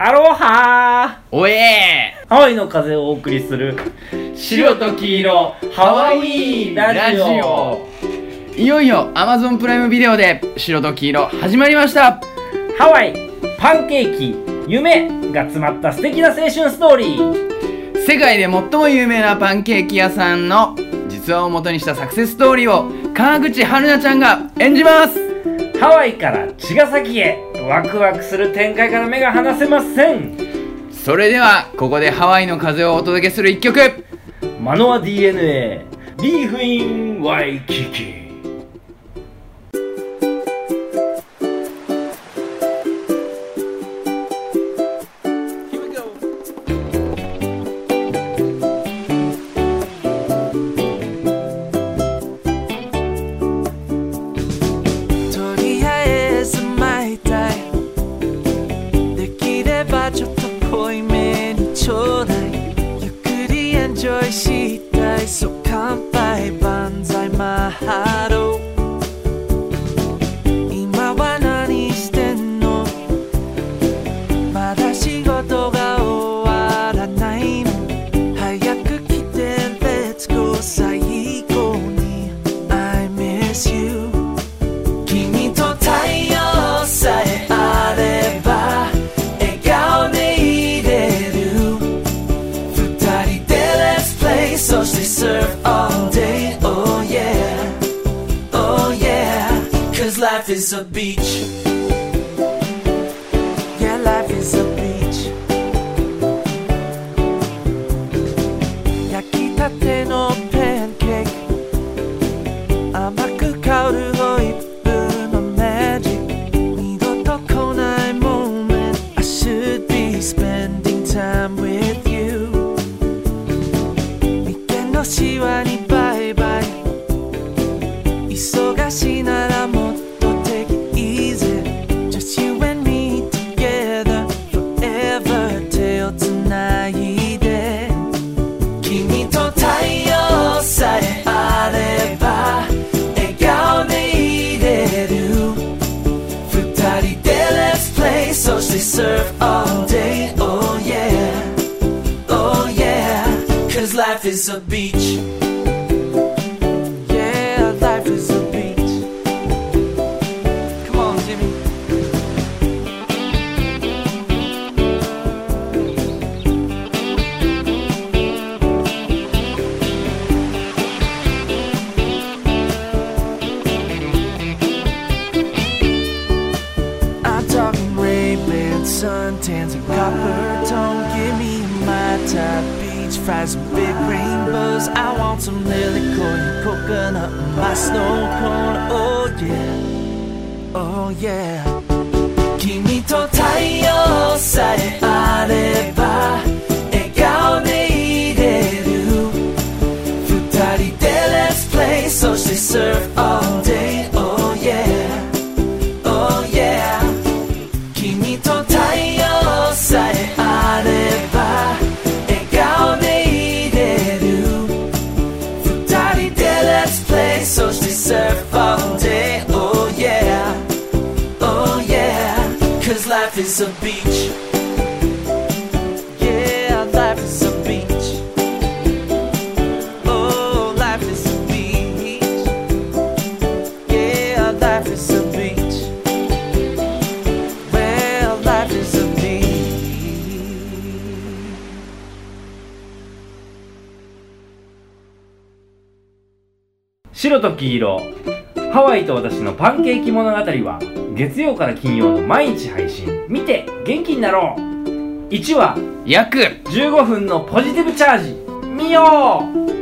アロハおえー。ハワイの風をお送りする。白と黄色ハワイラジオ。いよいよ Amazon プライムビデオで白と黄色始まりました。ハワイパンケーキ夢が詰まった素敵な青春ストーリー。世界で最も有名なパンケーキ屋さんの実話を元にしたサクセスストーリーを川口春奈ちゃんが演じます。ハワイから茅ヶ崎へワクワクする展開から目が離せません。それではここでハワイの風をお届けする一曲。マノア DNA リーフインワイキキ life is a beach freshly served all day. Oh yeah, oh yeah, cause life is a beach. fries and big rainbows. I want some liquor and coconut in my snow cone. Oh yeah, oh yeah. 君と太陽さえあれば life is a beach Yeah life is a beach Oh life is a beach Yeah life is a beach well, life is a beach. 白と黄色ハワイと私のパンケーキ物語は月曜から金曜の毎日配信見て元気になろう。1話。約。15分のポジティブチャージ。見よう